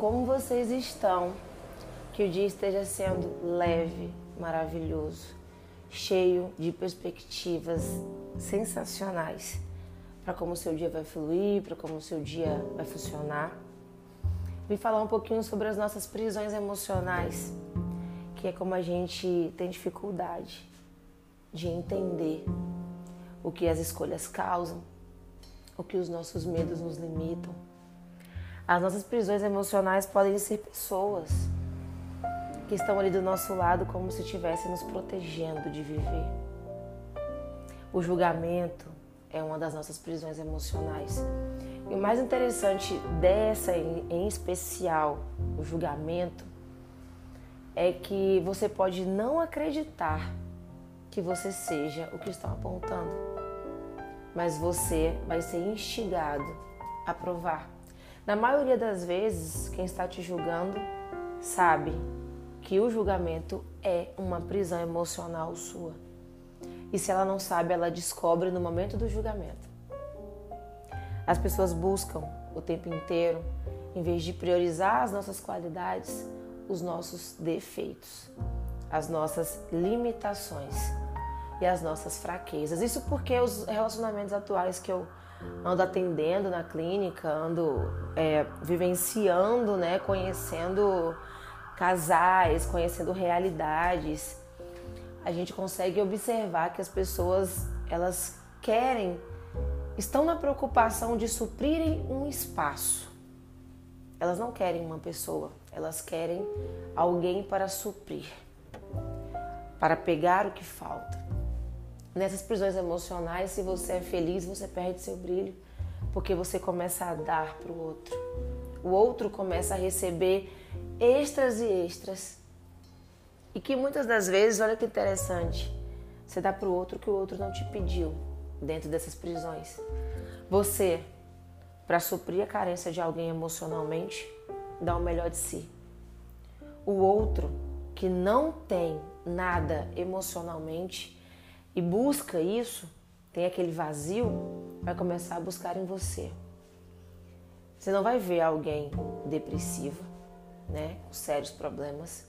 como vocês estão. Que o dia esteja sendo leve, maravilhoso, cheio de perspectivas sensacionais para como o seu dia vai fluir, para como o seu dia vai funcionar. Vim falar um pouquinho sobre as nossas prisões emocionais, que é como a gente tem dificuldade de entender o que as escolhas causam, o que os nossos medos nos limitam. As nossas prisões emocionais podem ser pessoas que estão ali do nosso lado como se estivessem nos protegendo de viver. O julgamento é uma das nossas prisões emocionais. E o mais interessante dessa em especial, o julgamento, é que você pode não acreditar que você seja o que estão apontando, mas você vai ser instigado a provar. Na maioria das vezes, quem está te julgando sabe que o julgamento é uma prisão emocional sua. E se ela não sabe, ela descobre no momento do julgamento. As pessoas buscam o tempo inteiro, em vez de priorizar as nossas qualidades, os nossos defeitos, as nossas limitações e as nossas fraquezas. Isso porque os relacionamentos atuais que eu ando atendendo na clínica, ando é, vivenciando, né, conhecendo casais, conhecendo realidades, a gente consegue observar que as pessoas elas querem, estão na preocupação de suprirem um espaço. Elas não querem uma pessoa, elas querem alguém para suprir, para pegar o que falta. Nessas prisões emocionais, se você é feliz, você perde seu brilho, porque você começa a dar para o outro. O outro começa a receber extras e extras. E que muitas das vezes, olha que interessante, você dá para o outro que o outro não te pediu dentro dessas prisões. Você, para suprir a carência de alguém emocionalmente, dá o melhor de si. O outro que não tem nada emocionalmente e busca isso, tem aquele vazio, vai começar a buscar em você. Você não vai ver alguém depressivo, né, com sérios problemas,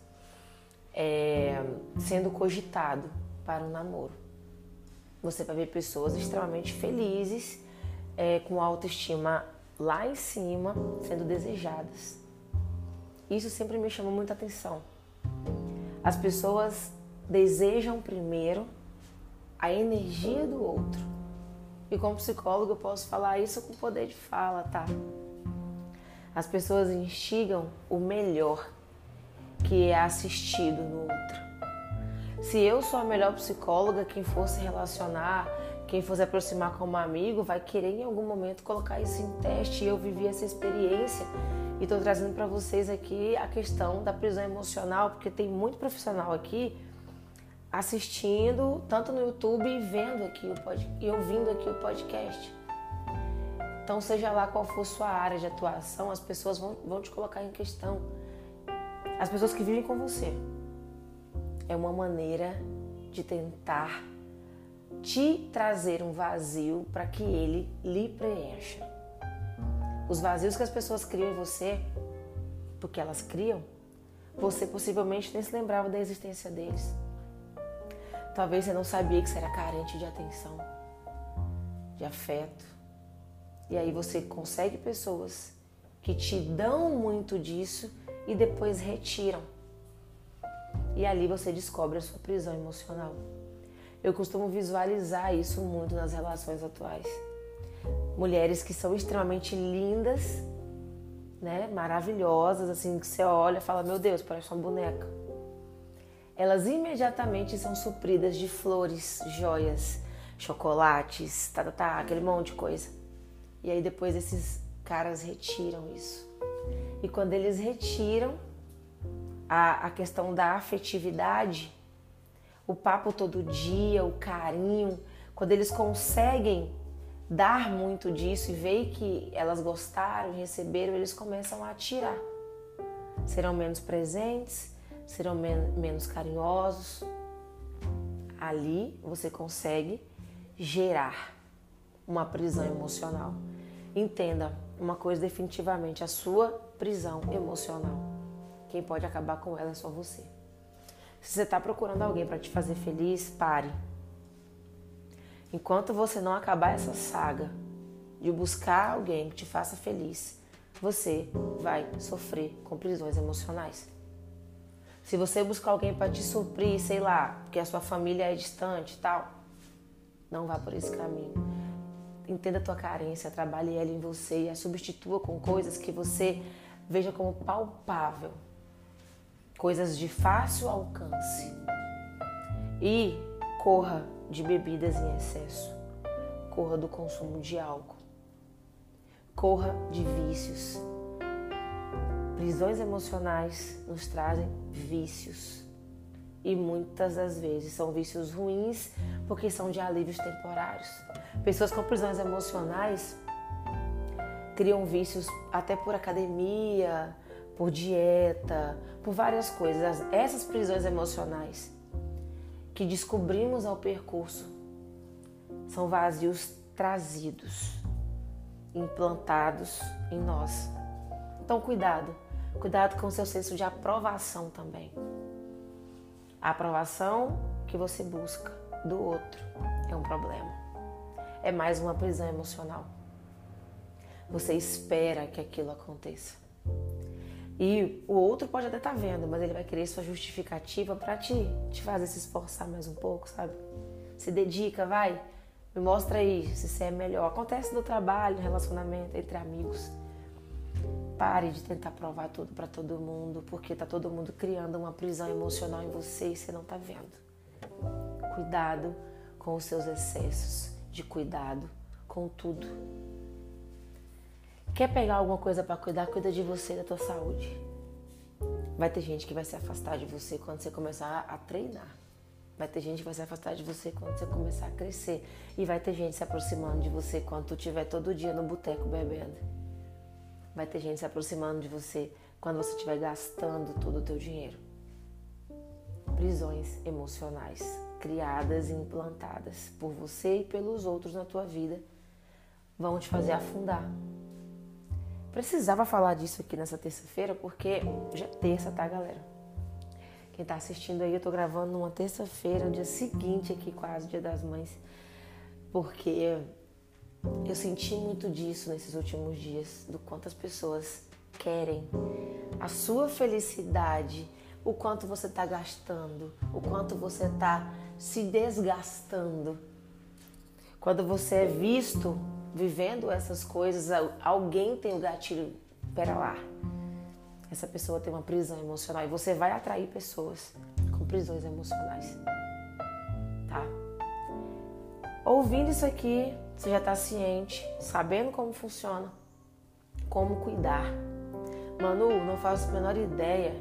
é, sendo cogitado para um namoro. Você vai ver pessoas extremamente felizes, é, com autoestima lá em cima, sendo desejadas. Isso sempre me chama muita atenção. As pessoas desejam primeiro a energia do outro. E como psicólogo eu posso falar isso com poder de fala, tá? As pessoas instigam o melhor que é assistido no outro. Se eu sou a melhor psicóloga, quem for se relacionar, quem for se aproximar como amigo, vai querer em algum momento colocar isso em teste. E eu vivi essa experiência e estou trazendo para vocês aqui a questão da prisão emocional, porque tem muito profissional aqui assistindo, tanto no YouTube e vendo aqui o pod... e ouvindo aqui o podcast. Então, seja lá qual for sua área de atuação, as pessoas vão, vão te colocar em questão. As pessoas que vivem com você. É uma maneira de tentar te trazer um vazio para que ele lhe preencha. Os vazios que as pessoas criam em você, porque elas criam, você possivelmente nem se lembrava da existência deles. Talvez você não sabia que você era carente de atenção, de afeto, e aí você consegue pessoas que te dão muito disso e depois retiram. E ali você descobre a sua prisão emocional. Eu costumo visualizar isso muito nas relações atuais. Mulheres que são extremamente lindas, né, maravilhosas, assim, que você olha e fala: Meu Deus, parece uma boneca. Elas imediatamente são supridas de flores, joias, chocolates, tá, tá, tá, aquele monte de coisa. E aí depois esses caras retiram isso. E quando eles retiram a, a questão da afetividade, o papo todo dia, o carinho, quando eles conseguem dar muito disso e ver que elas gostaram, receberam, eles começam a tirar. Serão menos presentes, serão men menos carinhosos. Ali você consegue gerar uma prisão emocional. Entenda, uma coisa definitivamente, a sua prisão emocional. Quem pode acabar com ela é só você. Se você está procurando alguém para te fazer feliz, pare. Enquanto você não acabar essa saga de buscar alguém que te faça feliz, você vai sofrer com prisões emocionais. Se você buscar alguém para te suprir, sei lá, porque a sua família é distante tal, não vá por esse caminho. Entenda a tua carência, trabalhe ela em você e a substitua com coisas que você veja como palpável coisas de fácil alcance. E corra de bebidas em excesso, corra do consumo de álcool, corra de vícios. Prisões emocionais nos trazem vícios. E muitas das vezes são vícios ruins porque são de alívios temporários. Pessoas com prisões emocionais criam vícios até por academia, por dieta, por várias coisas. Essas prisões emocionais que descobrimos ao percurso são vazios trazidos, implantados em nós. Então, cuidado, cuidado com o seu senso de aprovação também. A aprovação que você busca do outro é um problema. É mais uma prisão emocional. Você espera que aquilo aconteça. E o outro pode até estar tá vendo, mas ele vai querer sua justificativa para te, te fazer se esforçar mais um pouco, sabe? Se dedica, vai, me mostra aí se você é melhor. Acontece no trabalho, no relacionamento, entre amigos. Pare de tentar provar tudo para todo mundo, porque tá todo mundo criando uma prisão emocional em você e você não tá vendo. Cuidado com os seus excessos de cuidado com tudo. Quer pegar alguma coisa para cuidar? Cuida de você e da tua saúde. Vai ter gente que vai se afastar de você quando você começar a treinar. Vai ter gente que vai se afastar de você quando você começar a crescer. E vai ter gente se aproximando de você quando tu estiver todo dia no boteco bebendo. Vai ter gente se aproximando de você quando você estiver gastando todo o teu dinheiro. Prisões emocionais criadas e implantadas por você e pelos outros na tua vida vão te fazer afundar Precisava falar disso aqui nessa terça-feira porque já é terça, tá, galera? Quem tá assistindo aí, eu tô gravando numa terça-feira, no dia seguinte aqui, quase, Dia das Mães, porque eu senti muito disso nesses últimos dias, do quanto as pessoas querem a sua felicidade, o quanto você tá gastando, o quanto você tá se desgastando. Quando você é visto vivendo essas coisas, alguém tem o gatilho, pera lá. Essa pessoa tem uma prisão emocional e você vai atrair pessoas com prisões emocionais. Tá? Ouvindo isso aqui, você já está ciente, sabendo como funciona, como cuidar. Manu, não faço a menor ideia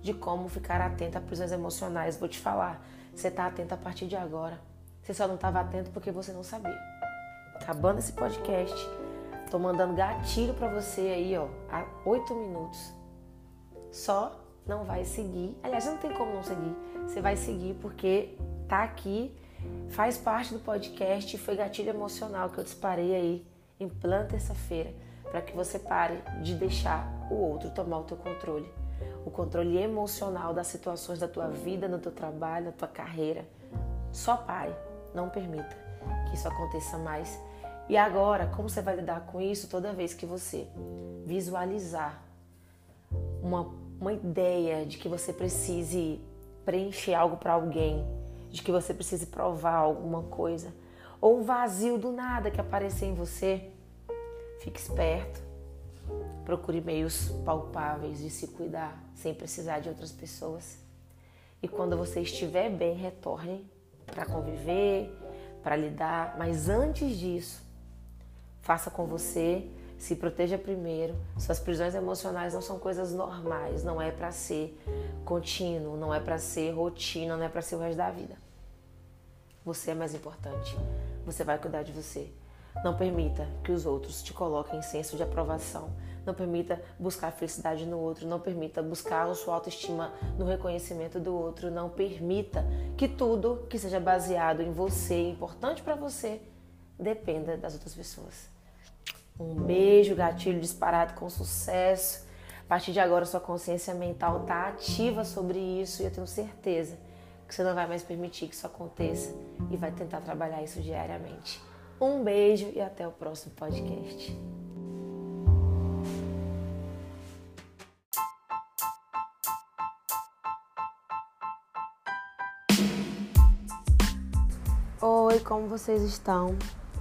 de como ficar atenta a prisões emocionais. Vou te falar, você está atento a partir de agora. Você só não estava atento porque você não sabia acabando esse podcast, tô mandando gatilho para você aí, ó, há oito minutos. Só não vai seguir. Aliás, não tem como não seguir. Você vai seguir porque tá aqui, faz parte do podcast, foi gatilho emocional que eu disparei aí em plena terça-feira, para que você pare de deixar o outro tomar o teu controle. O controle emocional das situações da tua vida, no teu trabalho, na tua carreira. Só pare, não permita que isso aconteça mais e agora, como você vai lidar com isso toda vez que você visualizar uma, uma ideia de que você precise preencher algo para alguém, de que você precise provar alguma coisa, ou um vazio do nada que aparecer em você, fique esperto. Procure meios palpáveis de se cuidar sem precisar de outras pessoas. E quando você estiver bem, retorne para conviver, para lidar. Mas antes disso, faça com você, se proteja primeiro. Suas prisões emocionais não são coisas normais, não é para ser contínuo, não é para ser rotina, não é para ser o resto da vida. Você é mais importante. Você vai cuidar de você. Não permita que os outros te coloquem em senso de aprovação. Não permita buscar felicidade no outro. Não permita buscar a sua autoestima no reconhecimento do outro. Não permita que tudo que seja baseado em você, importante para você, dependa das outras pessoas. Um beijo, gatilho disparado com sucesso. A partir de agora, sua consciência mental está ativa sobre isso e eu tenho certeza que você não vai mais permitir que isso aconteça e vai tentar trabalhar isso diariamente. Um beijo e até o próximo podcast. Oi, como vocês estão?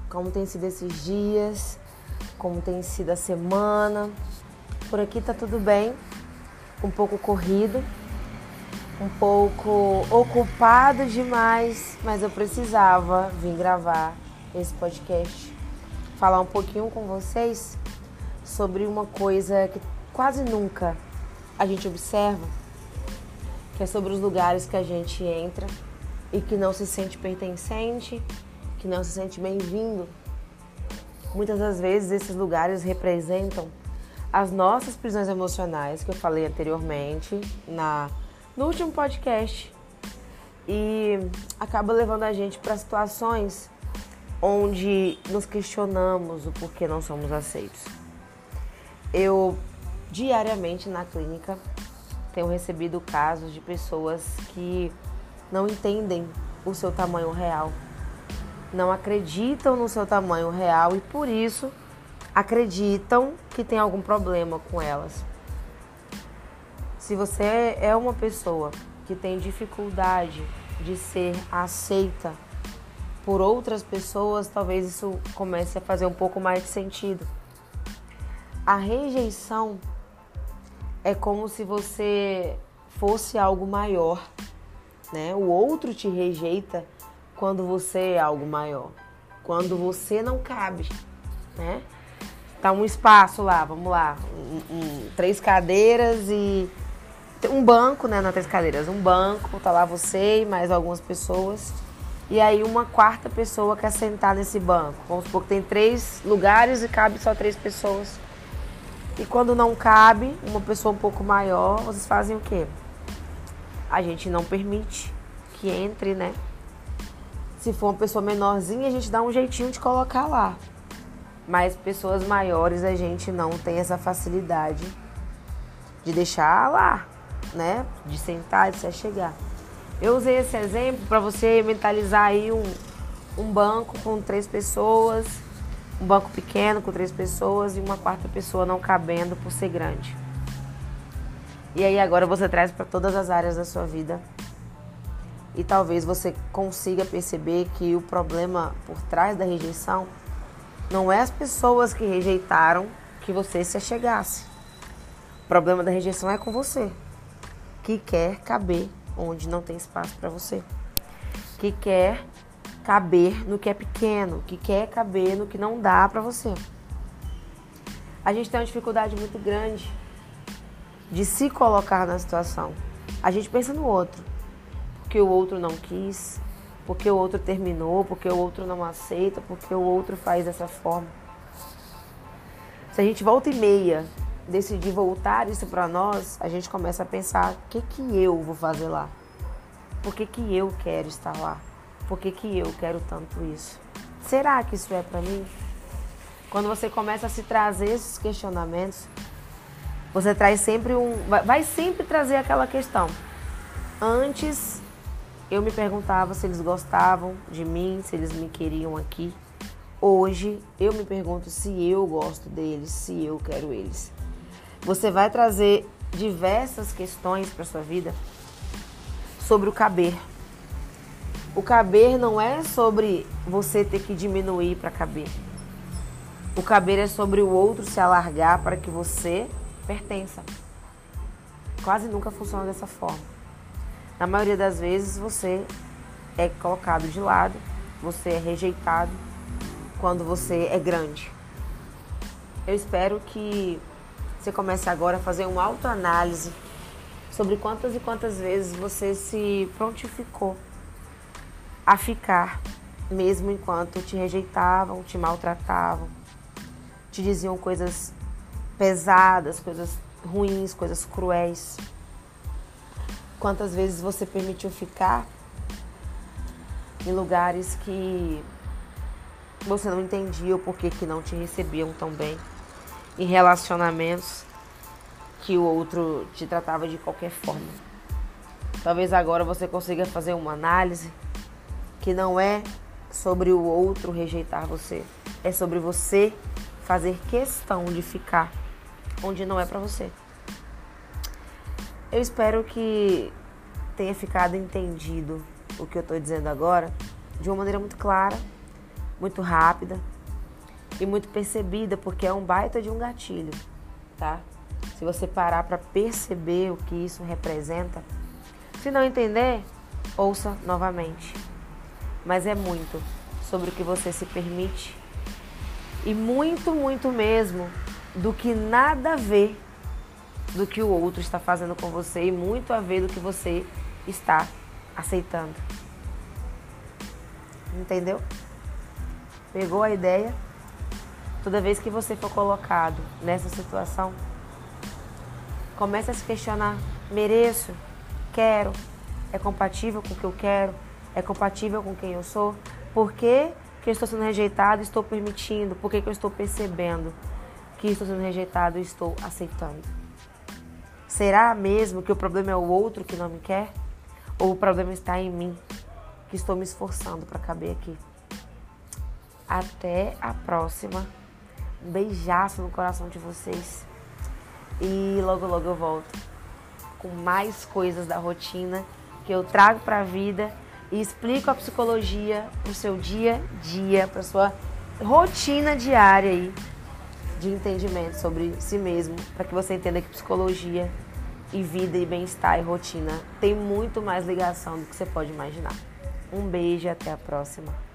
Como tem sido esses dias? Como tem sido a semana? Por aqui tá tudo bem, um pouco corrido, um pouco ocupado demais, mas eu precisava vir gravar esse podcast, falar um pouquinho com vocês sobre uma coisa que quase nunca a gente observa, que é sobre os lugares que a gente entra e que não se sente pertencente, que não se sente bem-vindo. Muitas das vezes esses lugares representam as nossas prisões emocionais que eu falei anteriormente na no último podcast e acaba levando a gente para situações onde nos questionamos o porquê não somos aceitos. Eu diariamente na clínica tenho recebido casos de pessoas que não entendem o seu tamanho real, não acreditam no seu tamanho real e por isso acreditam que tem algum problema com elas. Se você é uma pessoa que tem dificuldade de ser aceita por outras pessoas, talvez isso comece a fazer um pouco mais de sentido. A rejeição é como se você fosse algo maior, né? O outro te rejeita quando você é algo maior, quando você não cabe, né? Tá um espaço lá, vamos lá, um, um, três cadeiras e um banco, né? Não três cadeiras, um banco, tá lá você e mais algumas pessoas e aí uma quarta pessoa quer sentar nesse banco. Vamos supor que tem três lugares e cabe só três pessoas. E quando não cabe, uma pessoa um pouco maior, vocês fazem o quê? A gente não permite que entre, né? Se for uma pessoa menorzinha, a gente dá um jeitinho de colocar lá. Mas pessoas maiores a gente não tem essa facilidade de deixar lá, né? De sentar, de se chegar. Eu usei esse exemplo para você mentalizar aí um, um banco com três pessoas, um banco pequeno com três pessoas e uma quarta pessoa não cabendo por ser grande. E aí agora você traz para todas as áreas da sua vida. E talvez você consiga perceber que o problema por trás da rejeição não é as pessoas que rejeitaram que você se achegasse. O problema da rejeição é com você, que quer caber onde não tem espaço para você. Que quer caber no que é pequeno, que quer caber no que não dá para você. A gente tem uma dificuldade muito grande de se colocar na situação. A gente pensa no outro, porque o outro não quis, porque o outro terminou, porque o outro não aceita, porque o outro faz dessa forma. Se a gente volta e meia decidir voltar isso para nós, a gente começa a pensar: o que, que eu vou fazer lá? Por que, que eu quero estar lá? Por que, que eu quero tanto isso? Será que isso é para mim? Quando você começa a se trazer esses questionamentos, você traz sempre um. Vai sempre trazer aquela questão. Antes eu me perguntava se eles gostavam de mim, se eles me queriam aqui. Hoje eu me pergunto se eu gosto deles, se eu quero eles. Você vai trazer diversas questões para sua vida sobre o caber. O caber não é sobre você ter que diminuir para caber. O caber é sobre o outro se alargar para que você pertença. Quase nunca funciona dessa forma. Na maioria das vezes você é colocado de lado, você é rejeitado quando você é grande. Eu espero que você comece agora a fazer uma autoanálise sobre quantas e quantas vezes você se prontificou a ficar, mesmo enquanto te rejeitavam, te maltratavam, te diziam coisas pesadas, coisas ruins, coisas cruéis. Quantas vezes você permitiu ficar em lugares que você não entendia o porquê que não te recebiam tão bem em relacionamentos que o outro te tratava de qualquer forma. Talvez agora você consiga fazer uma análise que não é sobre o outro rejeitar você, é sobre você fazer questão de ficar onde não é para você. Eu espero que tenha ficado entendido o que eu estou dizendo agora de uma maneira muito clara, muito rápida e muito percebida, porque é um baita de um gatilho, tá? Se você parar para perceber o que isso representa, se não entender, ouça novamente. Mas é muito sobre o que você se permite e muito, muito mesmo do que nada a ver do que o outro está fazendo com você e muito a ver do que você está aceitando. Entendeu? Pegou a ideia? Toda vez que você for colocado nessa situação, comece a se questionar: mereço? Quero? É compatível com o que eu quero? É compatível com quem eu sou? Por que, que eu estou sendo rejeitado e estou permitindo? Por que, que eu estou percebendo que estou sendo rejeitado e estou aceitando? Será mesmo que o problema é o outro que não me quer? Ou o problema está em mim, que estou me esforçando para caber aqui? Até a próxima. Um beijaço no coração de vocês. E logo, logo eu volto com mais coisas da rotina que eu trago para a vida e explico a psicologia para o seu dia a dia, para sua rotina diária aí de entendimento sobre si mesmo, para que você entenda que psicologia e vida e bem-estar e rotina tem muito mais ligação do que você pode imaginar. Um beijo e até a próxima.